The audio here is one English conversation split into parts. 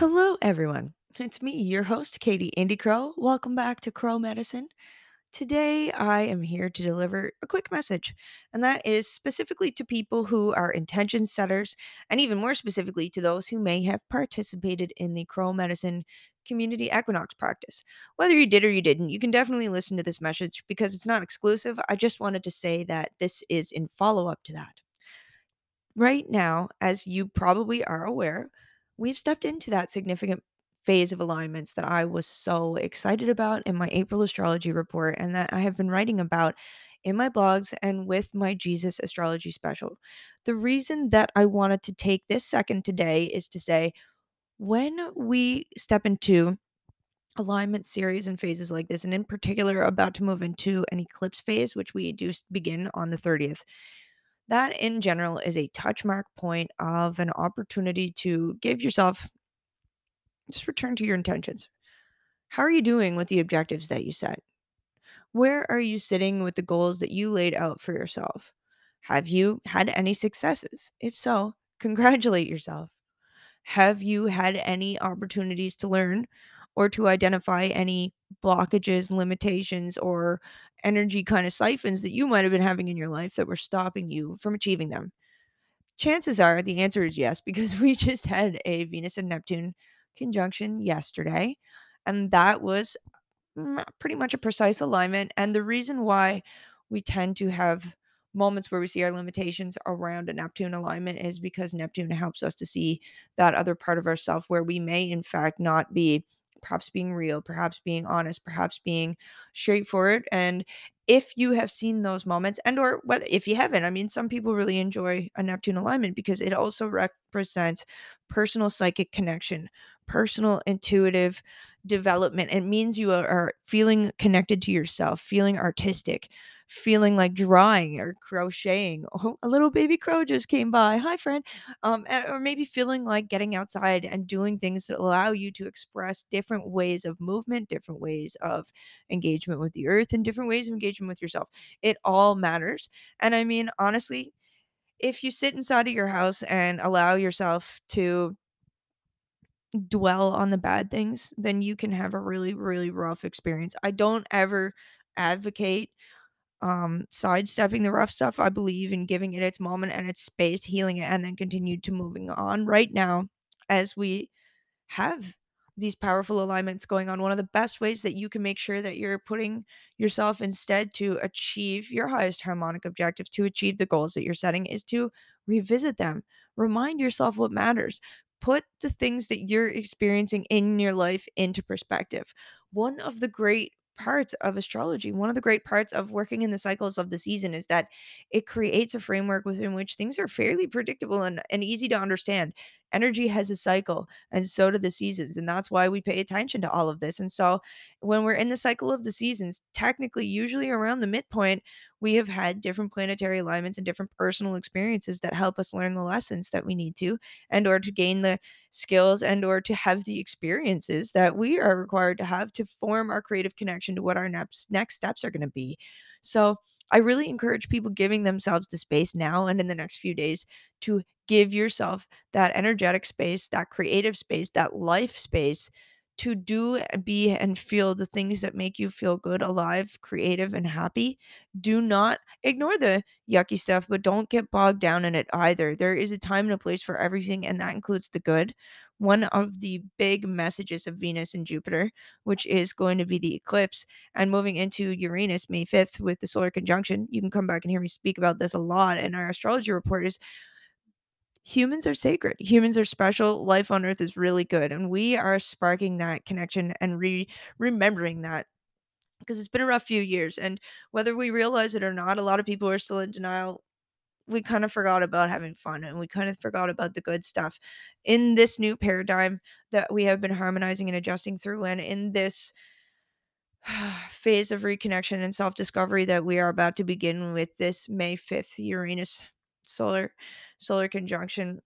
Hello, everyone. It's me, your host, Katie Andy Crow. Welcome back to Crow Medicine. Today, I am here to deliver a quick message, and that is specifically to people who are intention setters, and even more specifically to those who may have participated in the Crow Medicine Community Equinox practice. Whether you did or you didn't, you can definitely listen to this message because it's not exclusive. I just wanted to say that this is in follow up to that. Right now, as you probably are aware, we've stepped into that significant phase of alignments that I was so excited about in my April astrology report and that I have been writing about in my blogs and with my Jesus astrology special. The reason that I wanted to take this second today is to say when we step into alignment series and phases like this, and in particular, about to move into an eclipse phase, which we do begin on the 30th that in general is a touch mark point of an opportunity to give yourself just return to your intentions. How are you doing with the objectives that you set? Where are you sitting with the goals that you laid out for yourself? Have you had any successes? If so, congratulate yourself. Have you had any opportunities to learn or to identify any blockages, limitations, or energy kind of siphons that you might have been having in your life that were stopping you from achieving them? Chances are the answer is yes, because we just had a Venus and Neptune conjunction yesterday, and that was pretty much a precise alignment. And the reason why we tend to have moments where we see our limitations around a Neptune alignment is because Neptune helps us to see that other part of ourself where we may, in fact, not be perhaps being real, perhaps being honest, perhaps being straightforward. And if you have seen those moments and or whether if you haven't, I mean some people really enjoy a Neptune alignment because it also represents personal psychic connection, personal intuitive development. It means you are feeling connected to yourself, feeling artistic, feeling like drawing or crocheting. Oh, a little baby crow just came by. Hi, friend. Um, or maybe feeling like getting outside and doing things that allow you to express different ways of movement, different ways of engagement with the earth, and different ways of engagement with yourself. It all matters. And I mean, honestly, if you sit inside of your house and allow yourself to dwell on the bad things, then you can have a really, really rough experience. I don't ever advocate um sidestepping the rough stuff. I believe in giving it its moment and its space, healing it, and then continue to moving on. Right now, as we have these powerful alignments going on, one of the best ways that you can make sure that you're putting yourself instead to achieve your highest harmonic objectives, to achieve the goals that you're setting, is to revisit them. Remind yourself what matters. Put the things that you're experiencing in your life into perspective. One of the great parts of astrology, one of the great parts of working in the cycles of the season is that it creates a framework within which things are fairly predictable and, and easy to understand. Energy has a cycle, and so do the seasons. And that's why we pay attention to all of this. And so, when we're in the cycle of the seasons, technically, usually around the midpoint, we have had different planetary alignments and different personal experiences that help us learn the lessons that we need to and or to gain the skills and or to have the experiences that we are required to have to form our creative connection to what our next next steps are going to be so i really encourage people giving themselves the space now and in the next few days to give yourself that energetic space that creative space that life space to do, be, and feel the things that make you feel good, alive, creative, and happy. Do not ignore the yucky stuff, but don't get bogged down in it either. There is a time and a place for everything, and that includes the good. One of the big messages of Venus and Jupiter, which is going to be the eclipse, and moving into Uranus May 5th with the solar conjunction. You can come back and hear me speak about this a lot in our astrology report. Is humans are sacred. Humans are special. Life on earth is really good. And we are sparking that connection and re- remembering that because it's been a rough few years. And whether we realize it or not, a lot of people are still in denial. We kind of forgot about having fun and we kind of forgot about the good stuff in this new paradigm that we have been harmonizing and adjusting through. And in this phase of reconnection and self discovery that we are about to begin with this May 5th Uranus solar solar conjunction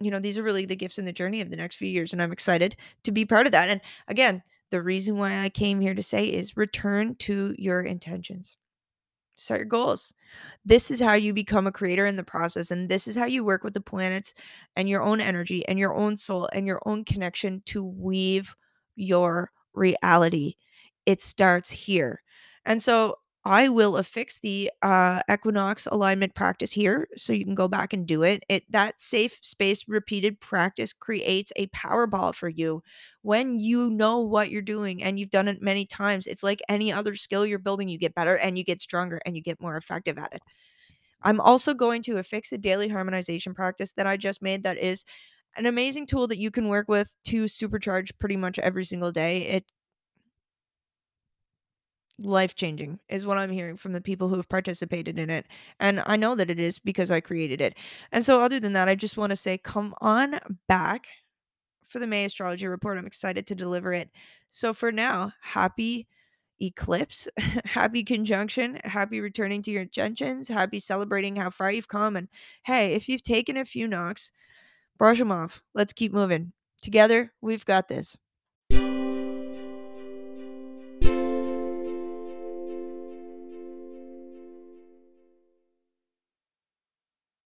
you know these are really the gifts in the journey of the next few years and i'm excited to be part of that and again the reason why i came here to say is return to your intentions set your goals. This is how you become a creator in the process. And this is how you work with the planets and your own energy and your own soul and your own connection to weave your reality. It starts here. And so I will affix the uh, equinox alignment practice here so you can go back and do it. It that safe space repeated practice creates a power ball for you. When you know what you're doing and you've done it many times, it's like any other skill you're building, you get better and you get stronger and you get more effective at it. I'm also going to affix a daily harmonization practice that I just made that is an amazing tool that you can work with to supercharge pretty much every single day. It life changing is what I'm hearing from the people who have participated in it. And I know that it is because I created it. And so, other than that, I just want to say, come on back for the May astrology report. I'm excited to deliver it. So, for now, happy eclipse, happy conjunction, happy returning to your intentions, happy celebrating how far you've come. And hey, if you've taken a few knocks, brush them off. Let's keep moving. Together, we've got this.